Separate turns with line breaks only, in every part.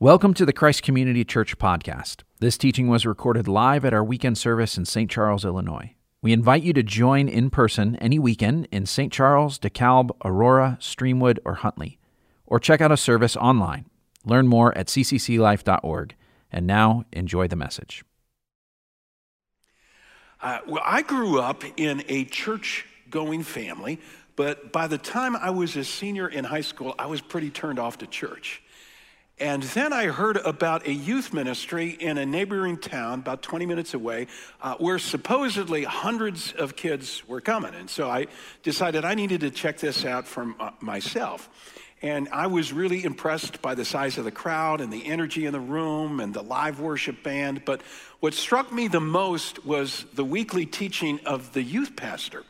Welcome to the Christ Community Church podcast. This teaching was recorded live at our weekend service in St. Charles, Illinois. We invite you to join in person any weekend in St. Charles, DeKalb, Aurora, Streamwood, or Huntley, or check out a service online. Learn more at ccclife.org. And now, enjoy the message.
Uh, well, I grew up in a church going family, but by the time I was a senior in high school, I was pretty turned off to church. And then I heard about a youth ministry in a neighboring town about 20 minutes away uh, where supposedly hundreds of kids were coming. And so I decided I needed to check this out for uh, myself. And I was really impressed by the size of the crowd and the energy in the room and the live worship band. But what struck me the most was the weekly teaching of the youth pastor.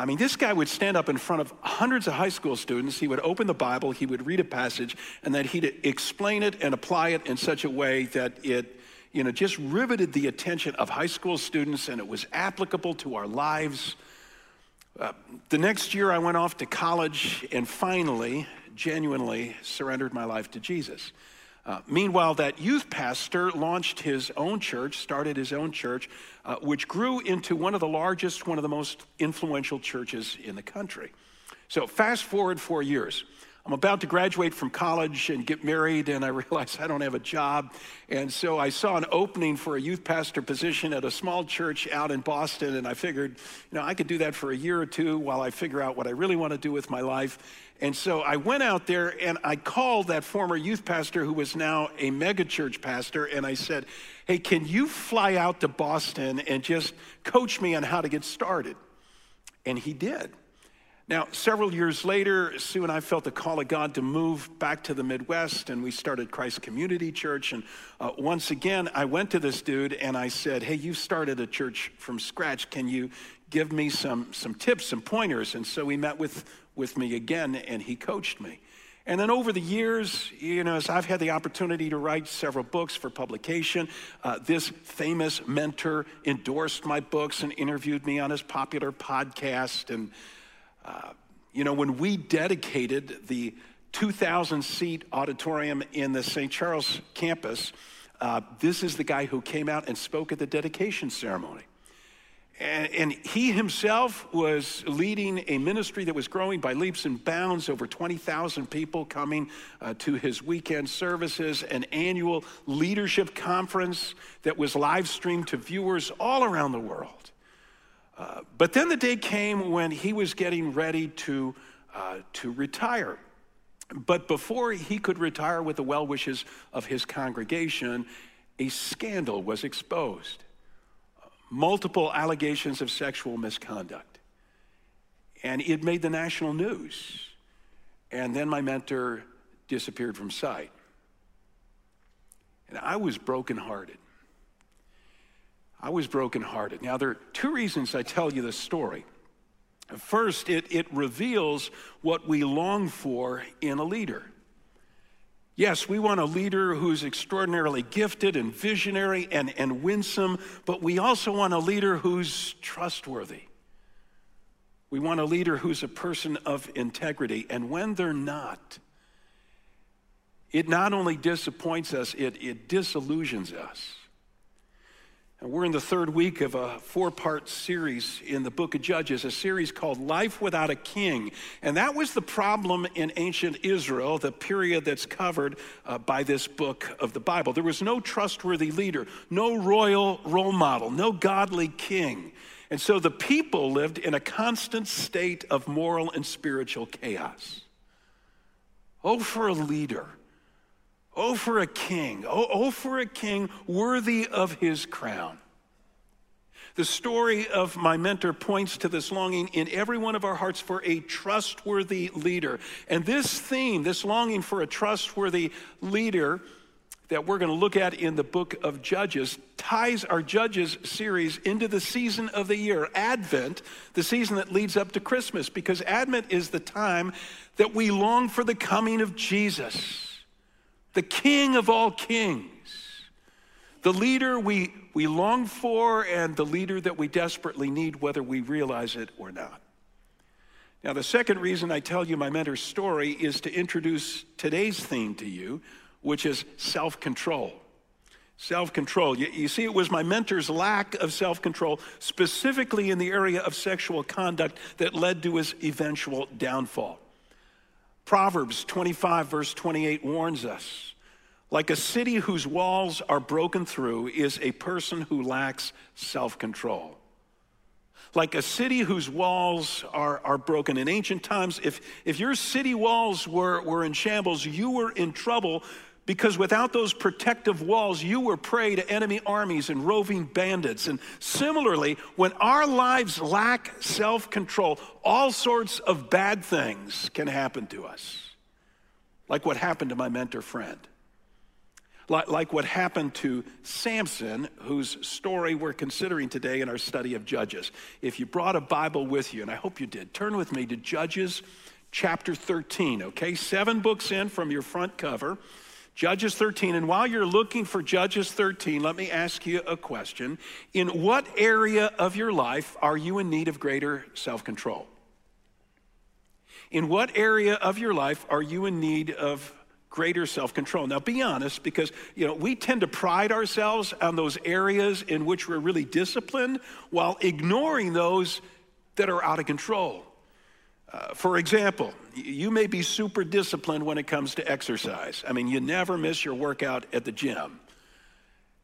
I mean, this guy would stand up in front of hundreds of high school students. He would open the Bible, he would read a passage, and then he'd explain it and apply it in such a way that it, you know, just riveted the attention of high school students and it was applicable to our lives. Uh, the next year, I went off to college and finally, genuinely surrendered my life to Jesus. Uh, meanwhile, that youth pastor launched his own church, started his own church, uh, which grew into one of the largest, one of the most influential churches in the country. So, fast forward four years. I'm about to graduate from college and get married, and I realize I don't have a job. And so I saw an opening for a youth pastor position at a small church out in Boston, and I figured, you know, I could do that for a year or two while I figure out what I really want to do with my life. And so I went out there and I called that former youth pastor who was now a megachurch pastor, and I said, Hey, can you fly out to Boston and just coach me on how to get started? And he did. Now, several years later, Sue and I felt the call of God to move back to the Midwest, and we started Christ Community Church. And uh, once again, I went to this dude and I said, Hey, you started a church from scratch. Can you give me some, some tips, some pointers? And so he met with, with me again, and he coached me. And then over the years, you know, as I've had the opportunity to write several books for publication, uh, this famous mentor endorsed my books and interviewed me on his popular podcast. And you know, when we dedicated the 2,000 seat auditorium in the St. Charles campus, uh, this is the guy who came out and spoke at the dedication ceremony. And, and, he himself was leading a ministry that was growing by leaps and bounds, over 20,000 people coming uh, to his weekend services, an annual leadership conference that was live streamed to viewers all around the world. Uh, but then the day came when he was getting ready to, uh, to retire. But before he could retire with the well wishes of his congregation, a scandal was exposed multiple allegations of sexual misconduct. And it made the national news. And then my mentor disappeared from sight. And I was brokenhearted. I was brokenhearted. Now, there are two reasons I tell you this story. First, it, it reveals what we long for in a leader. Yes, we want a leader who's extraordinarily gifted and visionary and, and winsome, but we also want a leader who's trustworthy. We want a leader who's a person of integrity. And when they're not, it not only disappoints us, it, it disillusions us. And we're in the third week of a four part series in the book of Judges, a series called Life Without a King. And that was the problem in ancient Israel, the period that's covered uh, by this book of the Bible. There was no trustworthy leader, no royal role model, no godly king. And so the people lived in a constant state of moral and spiritual chaos. Oh, for a leader Oh, for a king. Oh, oh, for a king worthy of his crown. The story of my mentor points to this longing in every one of our hearts for a trustworthy leader. And this theme, this longing for a trustworthy leader that we're going to look at in the book of Judges, ties our Judges series into the season of the year, Advent, the season that leads up to Christmas, because Advent is the time that we long for the coming of Jesus the King of all kings, the leader we, we long for, and the leader that we desperately need, whether we realize it or not. Now, the second reason I tell you my mentor's story is to introduce today's theme to you, which is self control. Self control. You, you, see, it was my mentor's lack of self control, specifically in the area of sexual conduct, that led to his eventual downfall. Proverbs 25, verse 28 warns us like a city whose walls are broken through is a person who lacks self control. Like a city whose walls are, are broken. In ancient times, if, if your city walls were, were in shambles, you were in trouble because without those protective walls, you were prey to enemy armies and roving bandits. And similarly, when our lives lack self control, all sorts of bad things can happen to us. Like what happened to my mentor friend. Like, like what happened to Samson, whose story we're considering today in our study of Judges. If you brought a Bible with you, and I hope you did, turn with me to Judges chapter 13, okay? Seven books in from your front cover. Judges 13. And while you're looking for Judges 13, let me ask you a question. In what area of your life are you in need of greater self control? In what area of your life are you in need of greater self-control. Now be honest because you know we tend to pride ourselves on those areas in which we're really disciplined while ignoring those that are out of control. Uh, for example, you may be super disciplined when it comes to exercise. I mean, you never miss your workout at the gym.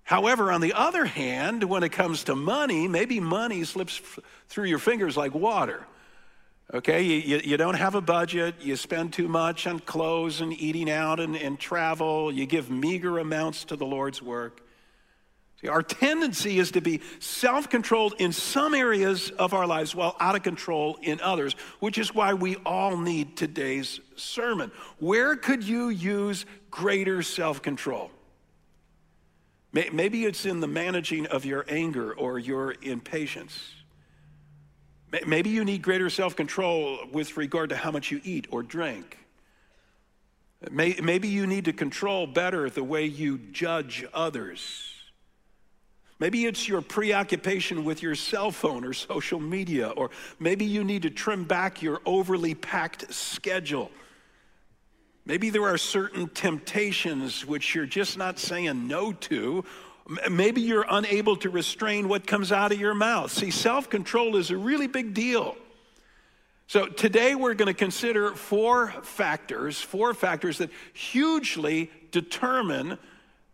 However, on the other hand, when it comes to money, maybe money slips through your fingers like water. Okay, you, you, you, don't have a budget, you spend too much on clothes and eating out and, and travel, you give meager amounts to the Lord's work. See, our tendency is to be self controlled in some areas of our lives while out of control in others, which is why we all need today's sermon. Where could you use greater self control? Maybe it's in the managing of your anger or your impatience. Maybe you need greater self control with regard to how much you eat or drink. Maybe you need to control better the way you judge others. Maybe it's your preoccupation with your cell phone or social media, or maybe you need to trim back your overly packed schedule. Maybe there are certain temptations which you're just not saying no to. Maybe you're unable to restrain what comes out of your mouth. See, self control is a really big deal. So, today we're going to consider four factors, four factors that hugely determine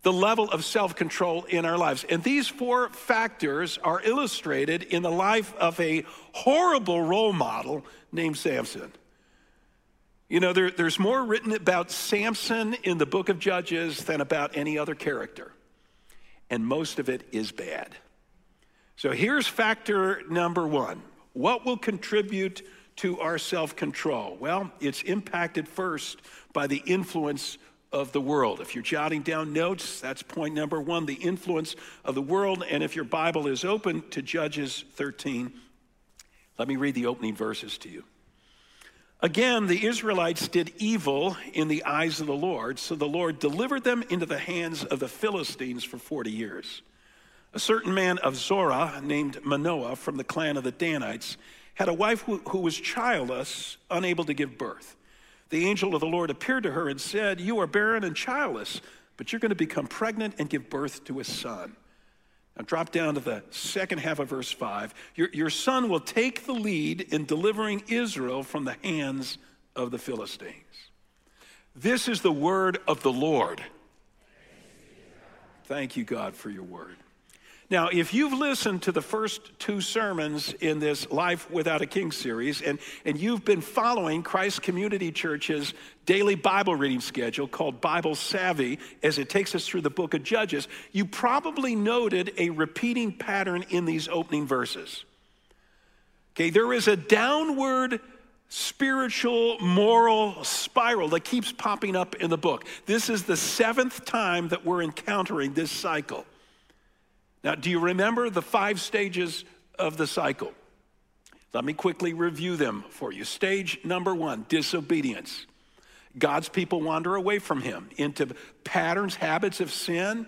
the level of self control in our lives. And these four factors are illustrated in the life of a horrible role model named Samson. You know, there, there's more written about Samson in the book of Judges than about any other character, and most of it is bad. So here's factor number one what will contribute to our self control? Well, it's impacted first by the influence of the world. If you're jotting down notes, that's point number one the influence of the world. And if your Bible is open to Judges 13, let me read the opening verses to you. Again, the Israelites did evil in the eyes of the Lord, so the Lord delivered them into the hands of the Philistines for 40 years. A certain man of Zorah named Manoah from the clan of the Danites had a wife who, who was childless, unable to give birth the angel of the Lord appeared to her and said, You are barren and childless, but you're going to become pregnant and give birth to a son. Now, drop down to the second half of verse 5. Your, your son will take the lead in delivering Israel from the hands of the Philistines. This is the word of the Lord. Thank you, God, for your word. Now, if you've listened to the first two sermons in this Life Without a King series, and, and you've been following Christ Community Church's daily Bible reading schedule called Bible Savvy as it takes us through the book of Judges, you probably noted a repeating pattern in these opening verses. Okay, there is a downward spiritual moral spiral that keeps popping up in the book. This is the seventh time that we're encountering this cycle. Now, do you remember the five stages of the cycle? Let me quickly review them for you. Stage number one disobedience. God's people wander away from Him into patterns, habits of sin,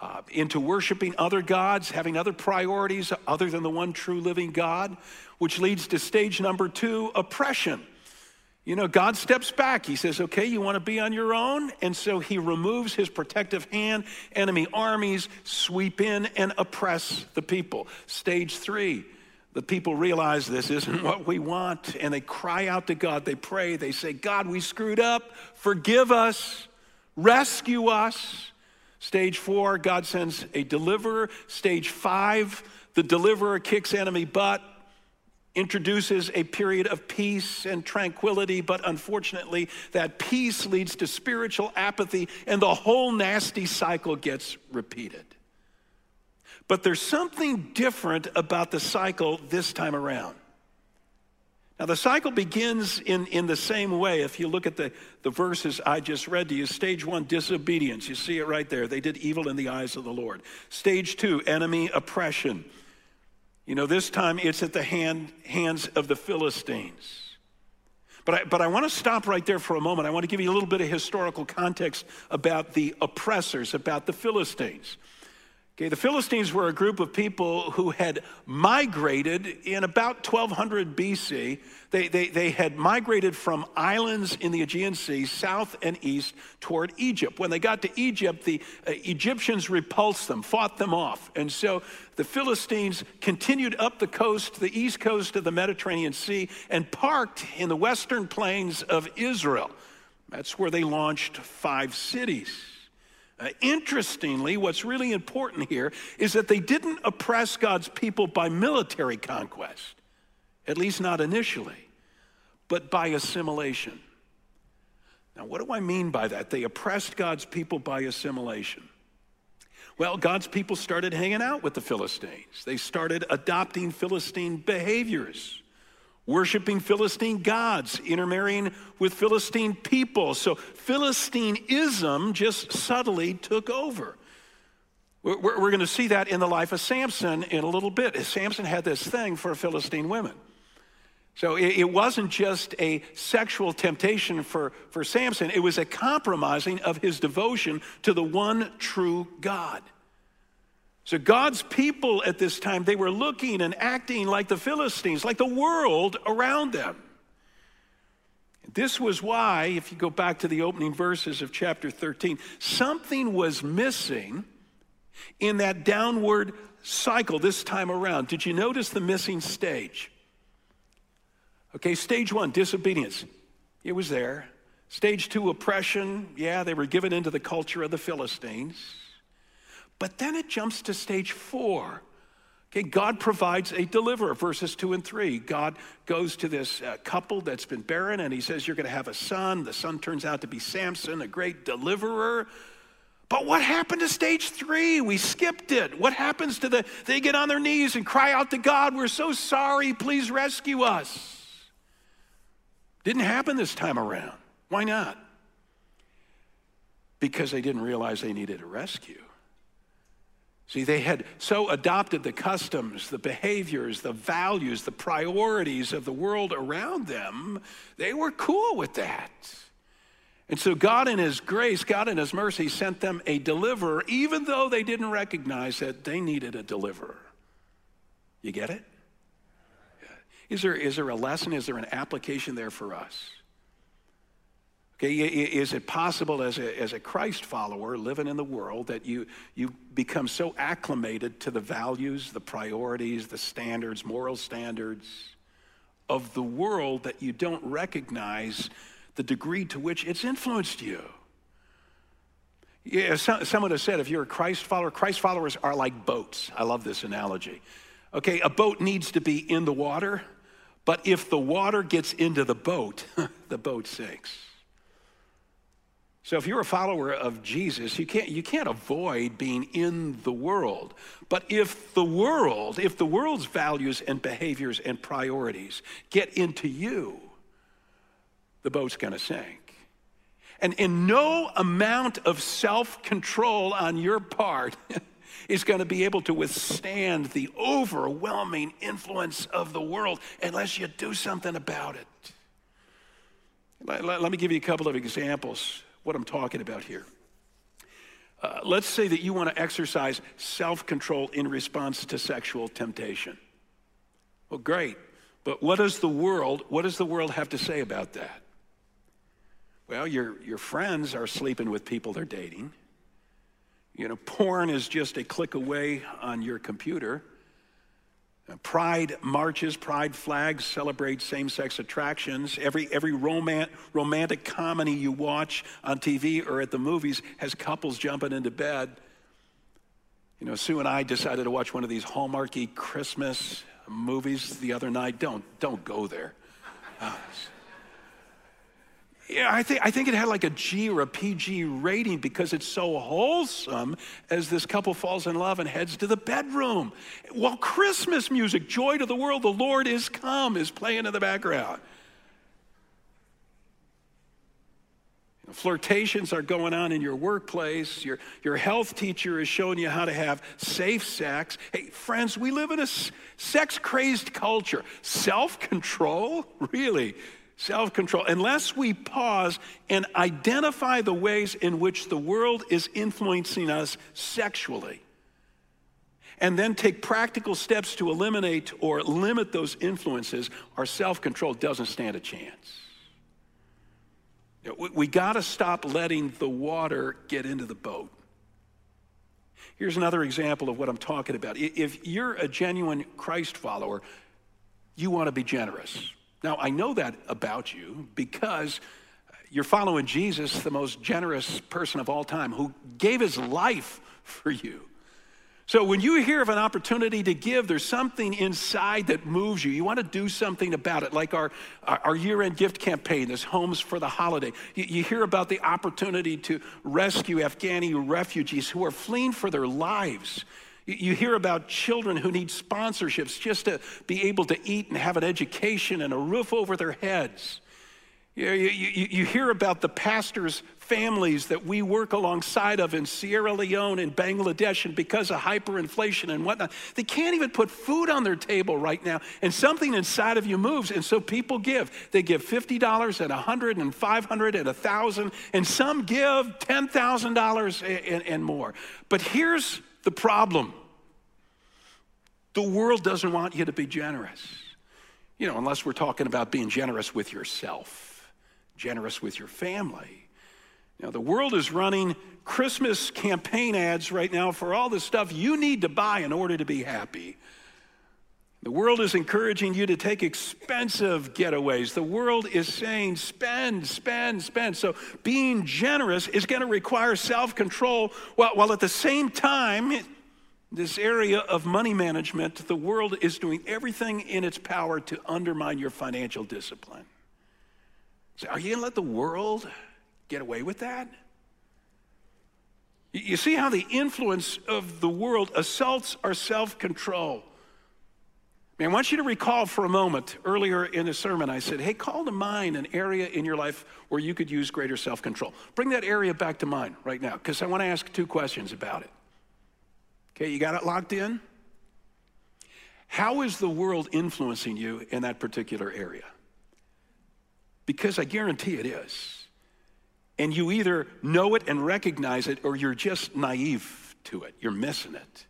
uh, into worshiping other gods, having other priorities other than the one true living God, which leads to stage number two oppression. You know, God steps back. He says, okay, you want to be on your own? And so he removes his protective hand. Enemy armies sweep in and oppress the people. Stage three, the people realize this isn't what we want, and they cry out to God. They pray. They say, God, we screwed up. Forgive us. Rescue us. Stage four, God sends a deliverer. Stage five, the deliverer kicks enemy butt introduces a period of peace and tranquility, but unfortunately, that peace leads to spiritual apathy, and the whole nasty cycle gets repeated. But there's something different about the cycle this time around. Now, the cycle begins in, in the same way. If you look at the, the verses I just read to you, stage one, disobedience. You see it right there. They did evil in the eyes of the Lord. Stage two, enemy oppression. You know, this time it's at the hand, hands of the Philistines. But I, but I want to stop right there for a moment. I want to give you a little bit of historical context about the oppressors, about the Philistines. Okay, the Philistines were a group of people who had migrated in about 1200 BC. They, they, they had migrated from islands in the Aegean Sea, south and east, toward Egypt. When they got to Egypt, the uh, Egyptians repulsed them, fought them off. And so the Philistines continued up the coast, the east coast of the Mediterranean Sea, and parked in the western plains of Israel. That's where they launched five cities. Uh, interestingly, what's really important here is that they didn't oppress God's people by military conquest, at least not initially, but by assimilation. Now, what do I mean by that? They oppressed God's people by assimilation. Well, God's people started hanging out with the Philistines. They started adopting Philistine behaviors worshiping Philistine gods, intermarrying with Philistine people. So Philistineism just subtly took over. We're, going to see that in the life of Samson in a little bit. Samson had this thing for Philistine women. So it, it wasn't just a sexual temptation for, for Samson, it was a compromising of his devotion to the one true God. So God's people at this time, they were looking and acting like the Philistines, like the world around them. This was why, if you go back to the opening verses of chapter 13, something was missing in that downward cycle this time around. Did you notice the missing stage? Okay, stage one, disobedience. It was there. Stage two, oppression. Yeah, they were given into the culture of the Philistines. But then it jumps to stage four. Okay, God provides a deliverer, verses two and three. God goes to this uh, couple that's been barren and he says, You're going to have a son. The son turns out to be Samson, a great deliverer. But what happened to stage three? We skipped it. What happens to the, they get on their knees and cry out to God, We're so sorry, please rescue us. Didn't happen this time around. Why not? Because they didn't realize they needed a rescue. See, they had so adopted the customs, the behaviors, the values, the priorities of the world around them, they were cool with that. And so, God, in His grace, God, in His mercy, sent them a deliverer, even though they didn't recognize that they needed a deliverer. You get it? Is there, is there a lesson? Is there an application there for us? Okay, is it possible as a, as a Christ follower living in the world that you, you become so acclimated to the values, the priorities, the standards, moral standards of the world that you don't recognize the degree to which it's influenced you? Yeah, someone has said if you're a Christ follower, Christ followers are like boats. I love this analogy. Okay, a boat needs to be in the water, but if the water gets into the boat, the boat sinks. So if you're a follower of Jesus, you can't, you can't avoid being in the world. But if the world, if the world's values and behaviors and priorities get into you, the boat's going to sink. And in no amount of self control on your part is going to be able to withstand the overwhelming influence of the world unless you do something about it. Let, let, let me give you a couple of examples what I'm talking about here. Uh, let's say that you want to exercise self control in response to sexual temptation. Well, great. But what does the world, what does the world have to say about that? Well, your, your friends are sleeping with people they're dating. You know, porn is just a click away on your computer. Pride marches, pride flags celebrate same sex attractions. Every, every romant, romantic comedy you watch on TV or at the movies has couples jumping into bed. You know, Sue and I decided to watch one of these Hallmarky Christmas movies the other night. Don't, don't go there. Uh, yeah, I think, I think it had like a G or a PG rating because it's so wholesome as this couple falls in love and heads to the bedroom. While Christmas music, Joy to the World, the Lord is come, is playing in the background. Flirtations are going on in your workplace. Your, your health teacher is showing you how to have safe sex. Hey, friends, we live in a sex crazed culture. Self control? Really? Self control. Unless we pause and identify the ways in which the world is influencing us sexually, and then take practical steps to eliminate or limit those influences, our self control doesn't stand a chance. We, got to stop letting the water get into the boat. Here's another example of what I'm talking about. If you're a genuine Christ follower, you want to be generous. Now, I know that about you because you're following Jesus, the most generous person of all time, who gave his life for you. So when you hear of an opportunity to give, there's something inside that moves you. You want to do something about it, like our, our year-end gift campaign, this Homes for the Holiday. You, you hear about the opportunity to rescue Afghani refugees who are fleeing for their lives. You hear about children who need sponsorships just to be able to eat and have an education and a roof over their heads. You, you, you, hear about the pastors' families that we work alongside of in Sierra Leone and Bangladesh, and because of hyperinflation and whatnot, they can't even put food on their table right now. And something inside of you moves, and so people give. They give $50 and 100 and 500 and 1,000, and some give $10,000 and more. But here's the problem the world doesn't want you to be generous. You know, unless we're talking about being generous with yourself, generous with your family. Now, the world is running Christmas campaign ads right now for all the stuff you need to buy in order to be happy. The world is encouraging you to take expensive getaways. The world is saying spend, spend, spend. So being generous is going to require self control while, while at the same time, this area of money management, the world is doing everything in its power to undermine your financial discipline. So are you going to let the world get away with that? You see how the influence of the world assaults our self control. I want you to recall for a moment earlier in the sermon, I said, hey, call to mind an area in your life where you could use greater self control. Bring that area back to mind right now, because I want to ask two questions about it. Okay, you got it locked in? How is the world influencing you in that particular area? Because I guarantee it is. And you either know it and recognize it, or you're just naive to it. You're missing it.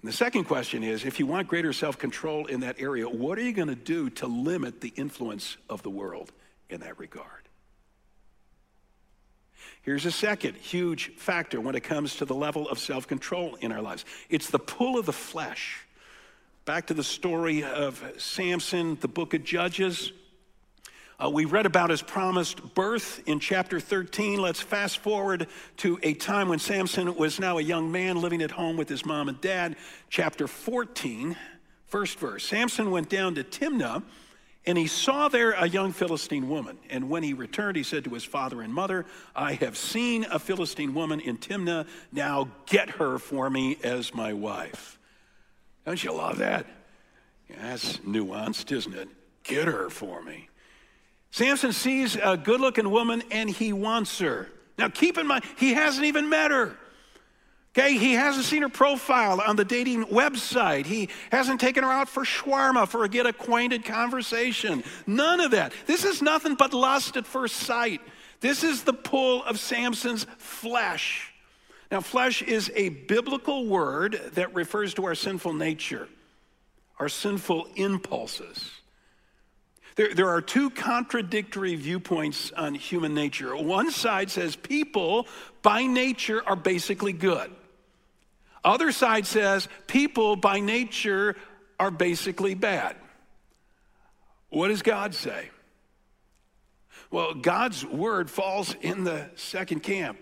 And the second question is if you want greater self control in that area, what are you going to do to limit the influence of the world in that regard? Here's a second huge factor when it comes to the level of self control in our lives it's the pull of the flesh. Back to the story of Samson, the book of Judges. Uh, we read about his promised birth in chapter 13. Let's fast forward to a time when Samson was now a young man living at home with his mom and dad. Chapter 14, first verse. Samson went down to Timnah and he saw there a young Philistine woman. And when he returned, he said to his father and mother, I have seen a Philistine woman in Timnah. Now get her for me as my wife. Don't you love that? Yeah, that's nuanced, isn't it? Get her for me. Samson sees a good looking woman and he wants her. Now keep in mind, he hasn't even met her. Okay, he hasn't seen her profile on the dating website. He hasn't taken her out for shawarma for a get acquainted conversation. None of that. This is nothing but lust at first sight. This is the pull of Samson's flesh. Now, flesh is a biblical word that refers to our sinful nature, our sinful impulses. There, there are two contradictory viewpoints on human nature. One side says people by nature are basically good. Other side says people by nature are basically bad. What does God say? Well, God's word falls in the second camp.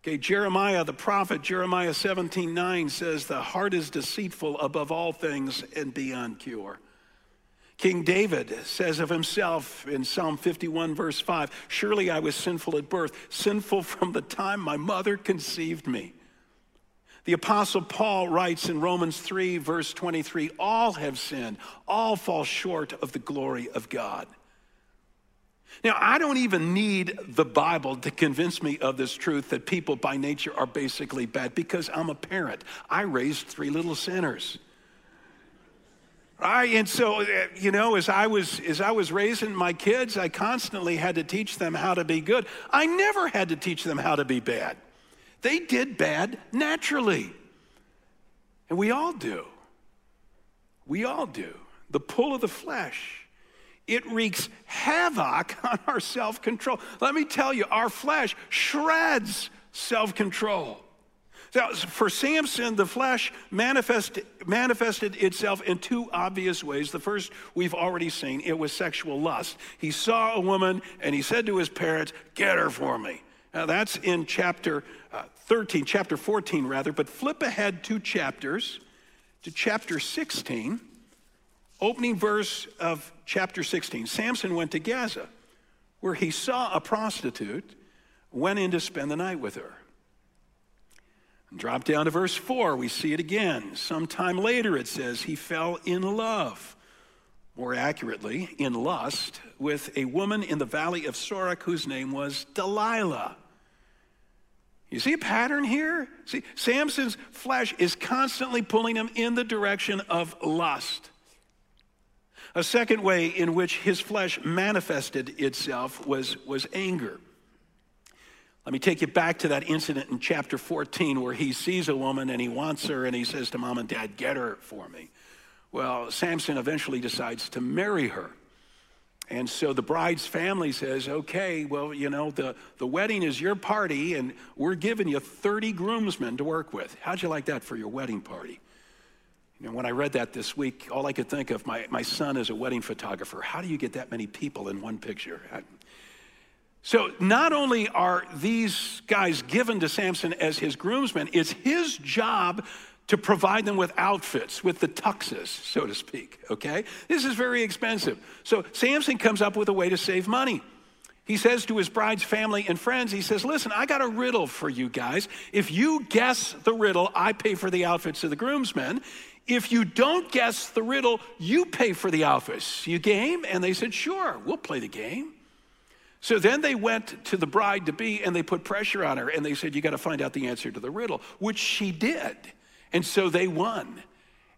Okay, Jeremiah, the prophet, Jeremiah 17 9 says, The heart is deceitful above all things and beyond cure. King David says of himself in Psalm 51, verse 5 Surely I was sinful at birth, sinful from the time my mother conceived me. The Apostle Paul writes in Romans 3, verse 23 All have sinned, all fall short of the glory of God. Now, I don't even need the Bible to convince me of this truth that people by nature are basically bad because I'm a parent. I raised three little sinners. Right? And so, uh, you know, as I was as I was raising my kids, I constantly had to teach them how to be good. I never had to teach them how to be bad. They did bad naturally. And we all do. We all do. The pull of the flesh. It wreaks havoc on our self control. Let me tell you, our flesh shreds self control. Now, for Samson, the flesh manifest, manifested itself in two obvious ways. The first we've already seen it was sexual lust. He saw a woman and he said to his parents, Get her for me. Now, that's in chapter uh, 13, chapter 14, rather, but flip ahead two chapters to chapter 16, opening verse of chapter 16. Samson went to Gaza, where he saw a prostitute, went in to spend the night with her. Drop down to verse 4, we see it again. Sometime later, it says, he fell in love, more accurately, in lust, with a woman in the valley of Sorek whose name was Delilah. You see a pattern here? See, Samson's flesh is constantly pulling him in the direction of lust. A second way in which his flesh manifested itself was, was anger. Let me take you back to that incident in chapter 14 where he sees a woman and he wants her and he says to mom and dad, Get her for me. Well, Samson eventually decides to marry her. And so the bride's family says, okay, well, you know, the, the wedding is your party, and we're giving you 30 groomsmen to work with. How'd you like that for your wedding party? You know, when I read that this week, all I could think of, my, my son is a wedding photographer. How do you get that many people in one picture? I, so not only are these guys given to Samson as his groomsmen, it's his job to provide them with outfits, with the tuxes, so to speak, okay? This is very expensive. So Samson comes up with a way to save money. He says to his bride's family and friends, he says, Listen, I got a riddle for you guys. If you guess the riddle, I pay for the outfits of the groomsmen. If you don't guess the riddle, you pay for the outfits. You game? And they said, Sure, we'll play the game. So then they went to the bride to be and they put pressure on her and they said, You got to find out the answer to the riddle, which she did. And so they won.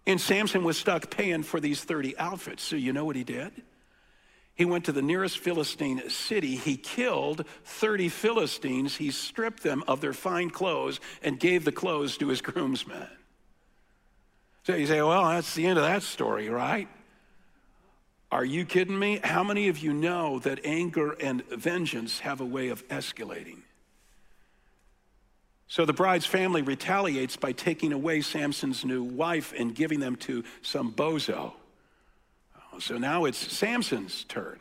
And Samson was stuck paying for these 30 outfits. So you know what he did? He went to the nearest Philistine city. He killed 30 Philistines. He stripped them of their fine clothes and gave the clothes to his groomsmen. So you say, well, that's the end of that story, right? Are you kidding me? How many of you know that anger and vengeance have a way of escalating? So the bride's family retaliates by taking away Samson's new wife and giving them to some bozo. Oh, so now it's Samson's turn.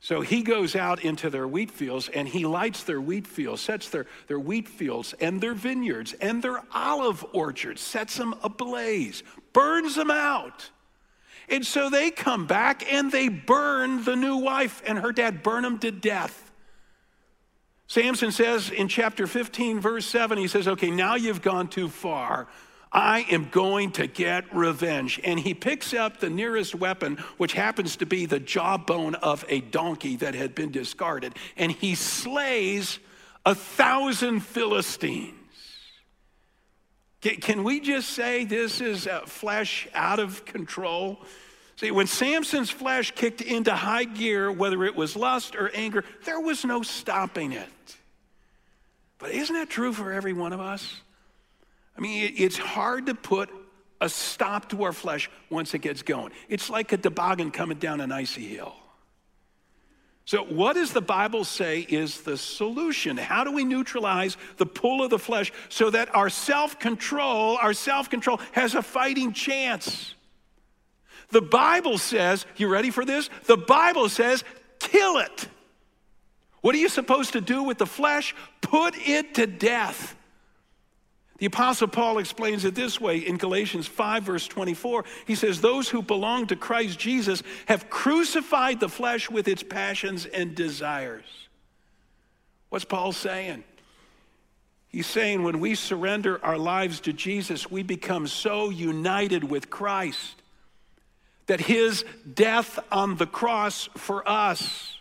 So he goes out into their wheat fields and he lights their wheat fields, sets their, their wheat fields and their vineyards and their olive orchards, sets them ablaze, burns them out. And so they come back and they burn the new wife and her dad, burn them to death. Samson says in chapter 15, verse 7, he says, Okay, now you've gone too far. I am going to get revenge. And he picks up the nearest weapon, which happens to be the jawbone of a donkey that had been discarded, and he slays a thousand Philistines. Can we just say this is uh, flesh out of control? See, when Samson's flesh kicked into high gear, whether it was lust or anger, there was no stopping it. But isn't that true for every one of us? I mean, it's hard to put a stop to our flesh once it gets going. It's like a toboggan coming down an icy hill. So, what does the Bible say is the solution? How do we neutralize the pull of the flesh so that our self control, our self control has a fighting chance? The Bible says, you ready for this? The Bible says, kill it. What are you supposed to do with the flesh? Put it to death. The Apostle Paul explains it this way in Galatians 5, verse 24. He says, Those who belong to Christ Jesus have crucified the flesh with its passions and desires. What's Paul saying? He's saying when we surrender our lives to Jesus, we become so united with Christ that his death on the cross for us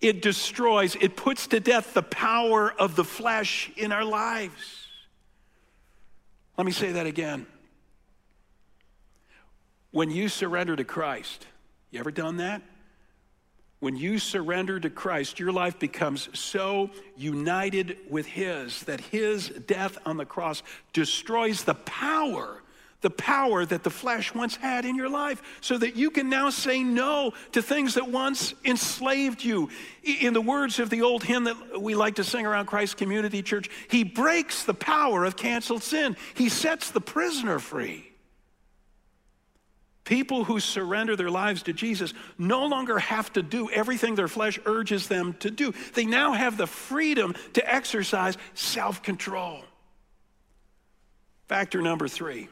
it destroys it puts to death the power of the flesh in our lives let me say that again. When you surrender to Christ, you ever done that? When you surrender to Christ, your life becomes so united with His that His death on the cross destroys the power the power that the flesh once had in your life so that you can now say no to things that once enslaved you. In the words of the old hymn that we like to sing around Christ Community Church, He breaks the power of canceled sin, He sets the prisoner free. People who surrender their lives to Jesus no longer have to do everything their flesh urges them to do. They now have the freedom to exercise self control. Factor number three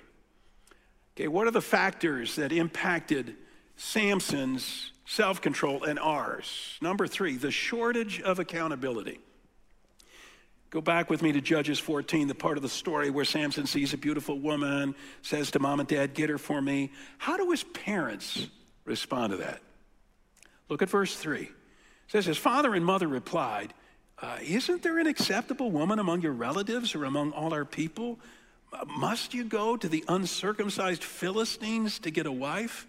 Okay, what are the factors that impacted Samson's self control and ours? Number three, the shortage of accountability. Go back with me to Judges 14, the part of the story where Samson sees a beautiful woman, says to mom and dad, Get her for me. How do his parents respond to that? Look at verse 3. It says, His father and mother replied, uh, Isn't there an acceptable woman among your relatives or among all our people? Must you go to the uncircumcised Philistines to get a wife?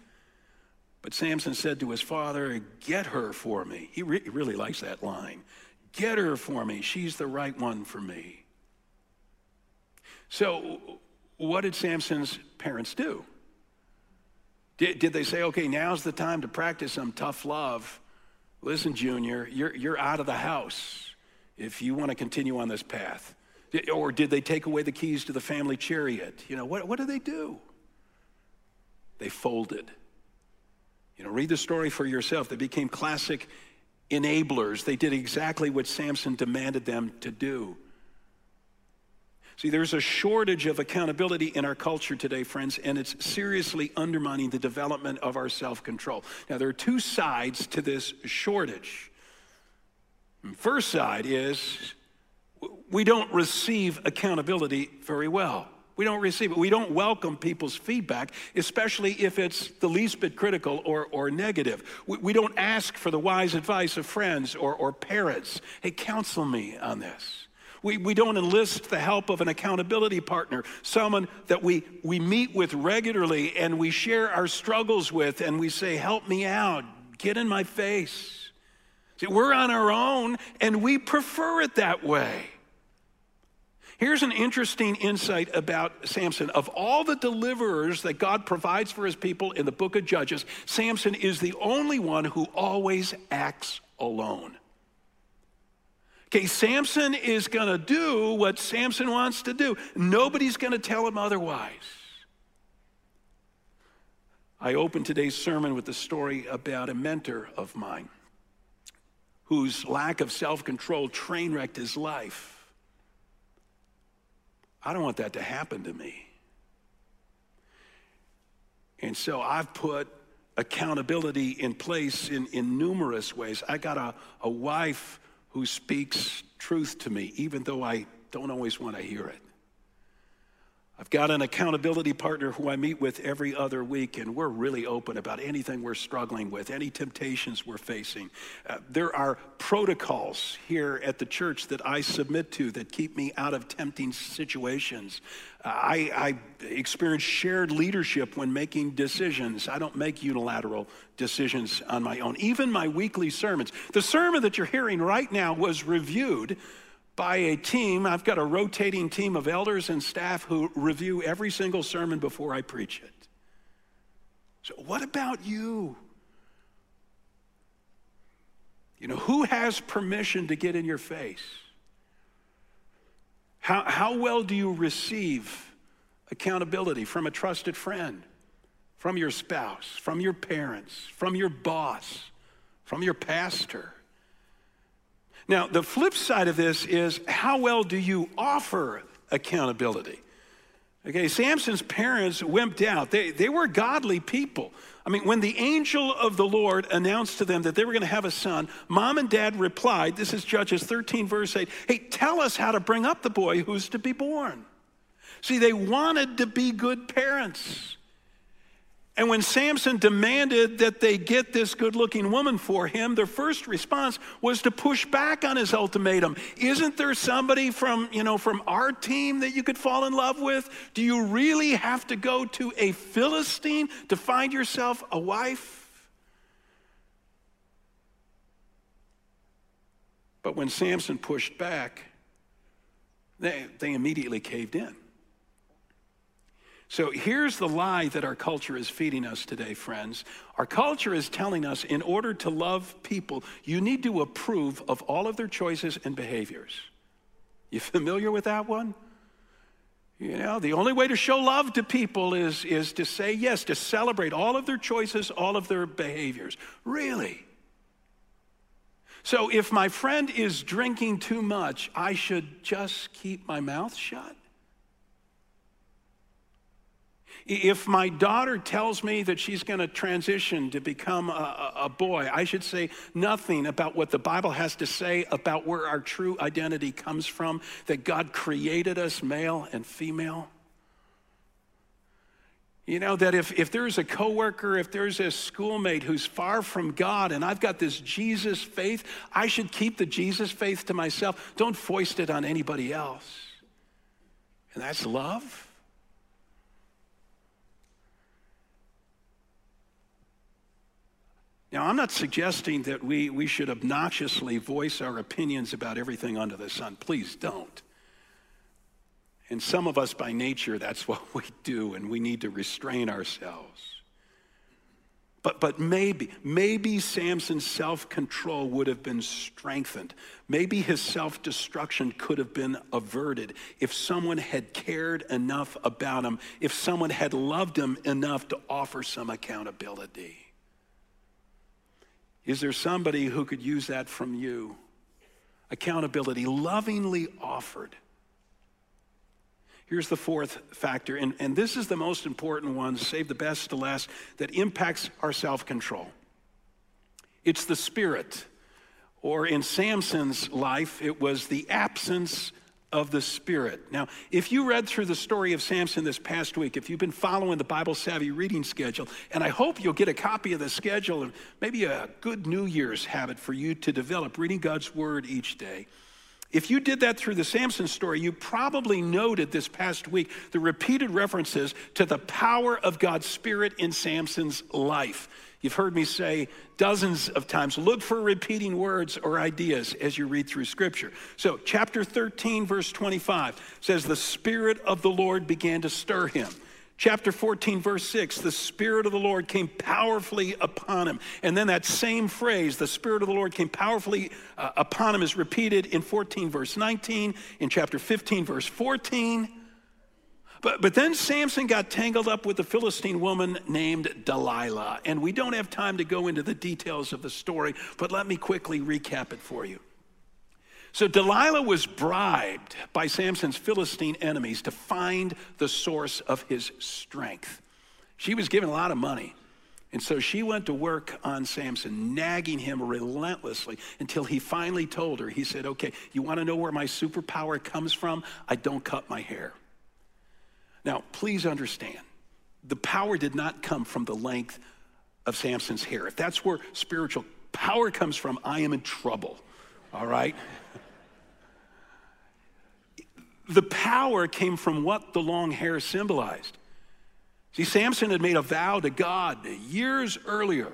But Samson said to his father, Get her for me. He, re- really likes that line. Get her for me. She's the right one for me. So, what did Samson's parents do? Did, did they say, okay, now's the time to practice some tough love? Listen, Junior, you're, you're out of the house if you want to continue on this path. Or did they take away the keys to the family chariot? You know, what, what did they do? They folded. You know, read the story for yourself. They became classic enablers. They did exactly what Samson demanded them to do. See, there's a shortage of accountability in our culture today, friends, and it's seriously undermining the development of our self control. Now, there are two sides to this shortage. First side is we don't receive accountability very well. We don't receive it. We don't welcome people's feedback, especially if it's the least bit critical or, or negative. We, we don't ask for the wise advice of friends or, or parents. Hey, counsel me on this. We, we don't enlist the help of an accountability partner, someone that we, we meet with regularly and we share our struggles with and we say, Help me out, get in my face. See, we're on our own and we prefer it that way. Here's an interesting insight about Samson. Of all the deliverers that God provides for his people in the book of Judges, Samson is the only one who always acts alone. Okay, Samson is going to do what Samson wants to do. Nobody's going to tell him otherwise. I opened today's sermon with the story about a mentor of mine whose lack of self control train wrecked his life. I don't want that to happen to me. And so I've put accountability in place in, in numerous ways. I got a, a wife who speaks truth to me, even though I don't always want to hear it. I've got an accountability partner who I meet with every other week, and we're really open about anything we're struggling with, any temptations we're facing. Uh, there are protocols here at the church that I submit to that keep me out of tempting situations. Uh, I, I experience shared leadership when making decisions. I don't make unilateral decisions on my own. Even my weekly sermons. The sermon that you're hearing right now was reviewed by a team. I've got a rotating team of elders and staff who review every single sermon before I preach it. So, what about you? You know, who has permission to get in your face? How, how well do you receive accountability from a trusted friend, from your spouse, from your parents, from your boss, from your pastor? Now, the flip side of this is how well do you offer accountability? Okay, Samson's parents wimped out. They, they were godly people. I mean, when the angel of the Lord announced to them that they were going to have a son, mom and dad replied, this is Judges 13, verse 8, hey, tell us how to bring up the boy who's to be born. See, they wanted to be good parents. And when Samson demanded that they get this good looking woman for him, their first response was to push back on his ultimatum. Isn't there somebody from, you know, from our team that you could fall in love with? Do you really have to go to a Philistine to find yourself a wife? But when Samson pushed back, they, they immediately caved in. So here's the lie that our culture is feeding us today, friends. Our culture is telling us in order to love people, you need to approve of all of their choices and behaviors. You familiar with that one? You know, the only way to show love to people is, is to say yes, to celebrate all of their choices, all of their behaviors. Really? So if my friend is drinking too much, I should just keep my mouth shut? If my daughter tells me that she's going to transition to become a, a, boy, I should say nothing about what the Bible has to say about where our true identity comes from, that God created us male and female. You know, that if, if there's a coworker, if there's a schoolmate who's far from God and I've got this Jesus faith, I should keep the Jesus faith to myself. Don't foist it on anybody else. And that's love. Now, I'm not suggesting that we, we should obnoxiously voice our opinions about everything under the sun. Please don't. And some of us, by nature, that's what we do, and we need to restrain ourselves. But, but maybe, maybe Samson's self control would have been strengthened. Maybe his self destruction could have been averted if someone had cared enough about him, if someone had loved him enough to offer some accountability. Is there somebody who could use that from you? Accountability, lovingly offered. Here's the fourth factor, and, and this is the most important one, save the best to last, that impacts our self control. It's the spirit, or in Samson's life, it was the absence of the Spirit. Now, if you read through the story of Samson this past week, if you've been following the Bible Savvy reading schedule, and I hope you'll get a copy of the schedule and maybe a good New Year's habit for you to develop, reading God's Word each day. If you did that through the Samson story, you probably noted this past week the repeated references to the power of God's Spirit in Samson's life. You've heard me say dozens of times look for repeating words or ideas as you read through Scripture. So, chapter 13, verse 25 says, The Spirit of the Lord began to stir him. Chapter 14, verse 6, the Spirit of the Lord came powerfully upon him. And then that same phrase, the Spirit of the Lord came powerfully uh, upon him, is repeated in 14, verse 19, in chapter 15, verse 14. But, but then Samson got tangled up with a Philistine woman named Delilah. And we don't have time to go into the details of the story, but let me quickly recap it for you. So Delilah was bribed by Samson's Philistine enemies to find the source of his strength. She was given a lot of money. And so she went to work on Samson, nagging him relentlessly until he finally told her, he said, Okay, you want to know where my superpower comes from? I don't cut my hair. Now, please understand, the power did not come from the length of Samson's hair. If that's where spiritual power comes from, I am in trouble, all right? the power came from what the long hair symbolized. See, Samson had made a vow to God years earlier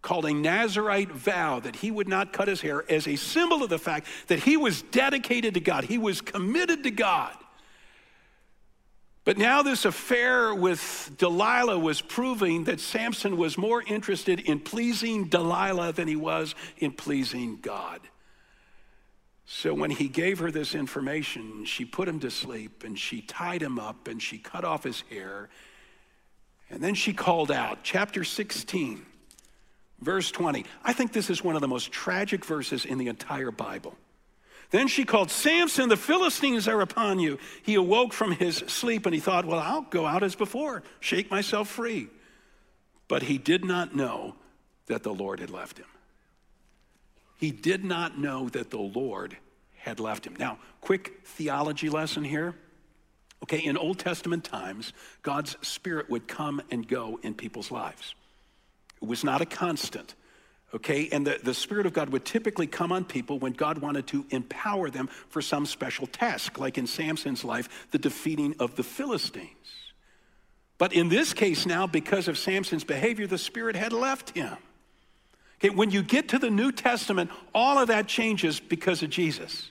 called a Nazarite vow that he would not cut his hair as a symbol of the fact that he was dedicated to God, he was committed to God. But now, this affair with Delilah was proving that Samson was more interested in pleasing Delilah than he was in pleasing God. So, when he gave her this information, she put him to sleep and she tied him up and she cut off his hair. And then she called out, chapter 16, verse 20. I think this is one of the most tragic verses in the entire Bible. Then she called, Samson, the Philistines are upon you. He awoke from his sleep and he thought, Well, I'll go out as before, shake myself free. But he did not know that the Lord had left him. He did not know that the Lord had left him. Now, quick theology lesson here. Okay, in Old Testament times, God's Spirit would come and go in people's lives. It was not a constant. Okay, and the, the Spirit of God would typically come on people when God wanted to empower them for some special task, like in Samson's life, the defeating of the Philistines. But in this case now, because of Samson's behavior, the Spirit had left him. Okay, when you get to the New Testament, all of that changes because of Jesus.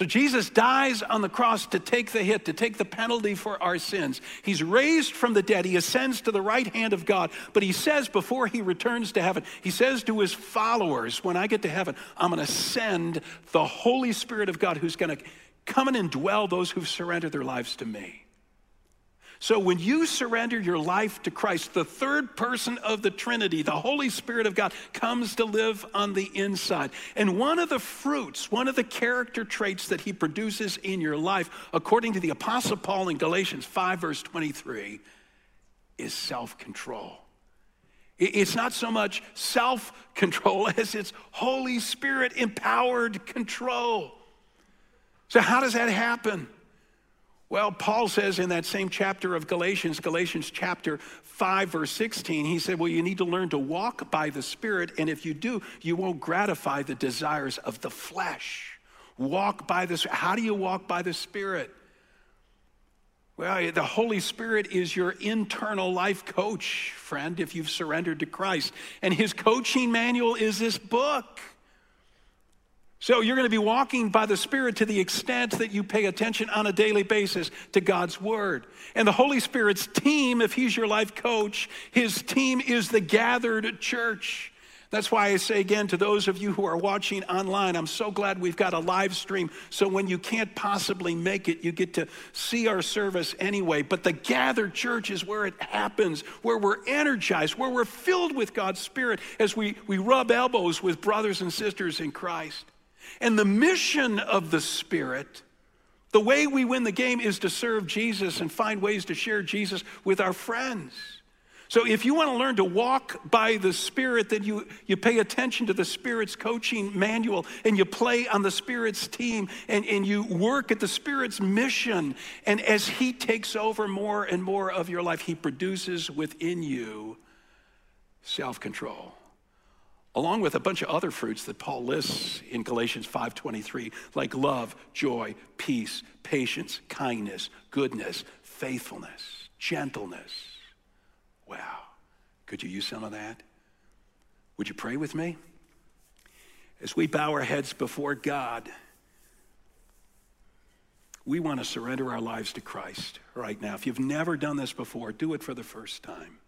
So Jesus dies on the cross to take the hit, to take the penalty for our sins. He's raised from the dead. He ascends to the right hand of God. But he says before he returns to heaven, he says to his followers, when I get to heaven, I'm going to send the Holy Spirit of God who's going to come and indwell those who've surrendered their lives to me. So when you surrender your life to Christ, the third person of the Trinity, the Holy Spirit of God, comes to live on the inside. And one of the fruits, one of the character traits that he produces in your life, according to the Apostle Paul in Galatians 5, verse 23, is self control. It's not so much self control as it's Holy Spirit empowered control. So, how does that happen? Well, Paul says in that same chapter of Galatians, Galatians chapter 5, verse 16, he said, Well, you need to learn to walk by the Spirit, and if you do, you won't gratify the desires of the flesh. Walk by the How do you walk by the Spirit? Well, eh, the Holy Spirit is your internal life coach, friend, if you've surrendered to Christ. And his coaching manual is this book. So you're going to be walking by the Spirit to the extent that you pay attention on a daily basis to God's Word. And the Holy Spirit's team, if He's your life coach, His team is the gathered church. That's why I say again to those of you who are watching online, I'm so glad we've got a live stream. So when you can't possibly make it, you get to see our service anyway. But the gathered church is where it happens, where we're energized, where we're filled with God's Spirit as we, we rub elbows with brothers and sisters in Christ. And the mission of the Spirit, the way we win the game is to serve Jesus and find ways to share Jesus with our friends. So if you want to learn to walk by the Spirit, then you, you pay attention to the Spirit's coaching manual and you play on the Spirit's team and, and you work at the Spirit's mission. And as He takes over more and more of your life, He produces within you self control along with a bunch of other fruits that Paul lists in Galatians 5:23, like love, joy, peace, patience, kindness, goodness, faithfulness, gentleness. Wow. Could you use some of that? Would you pray with me? As we bow our heads before God, we want to surrender our lives to Christ right now. If you've never done this before, do it for the first time.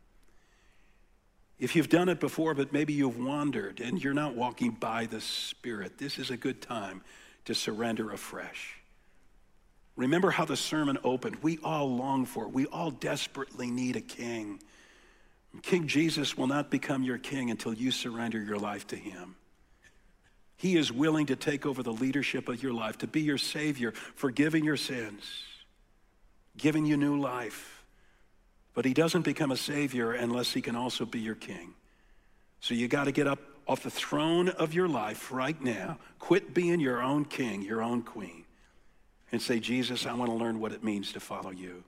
If you've done it before, but maybe you've wandered and you're not walking by the Spirit, this is a good time to surrender afresh. Remember how the sermon opened. We all long for it. We all desperately need a king. King Jesus will not become your king until you surrender your life to him. He is willing to take over the leadership of your life, to be your Savior, forgiving your sins, giving you new life. But he doesn't become a savior unless he can also be your king. So you got to get up off the throne of your life right now. Quit being your own king, your own queen, and say, Jesus, I want to learn what it means to follow you.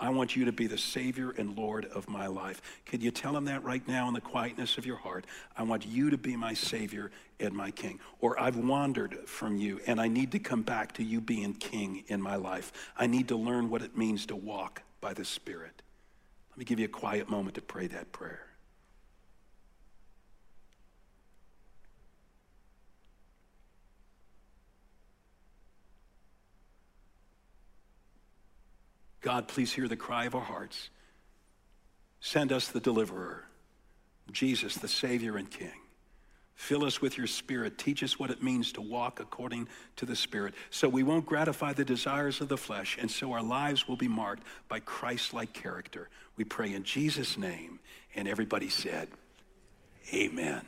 I want you to be the Savior and Lord of my life. Can you tell him that right now in the quietness of your heart? I want you to be my Savior and my King. Or I've wandered from you and I need to come back to you being King in my life. I need to learn what it means to walk by the Spirit. Let me give you a quiet moment to pray that prayer. God, please hear the cry of our hearts. Send us the deliverer, Jesus, the Savior and King. Fill us with your Spirit. Teach us what it means to walk according to the Spirit so we won't gratify the desires of the flesh and so our lives will be marked by Christ like character. We pray in Jesus' name. And everybody said, Amen.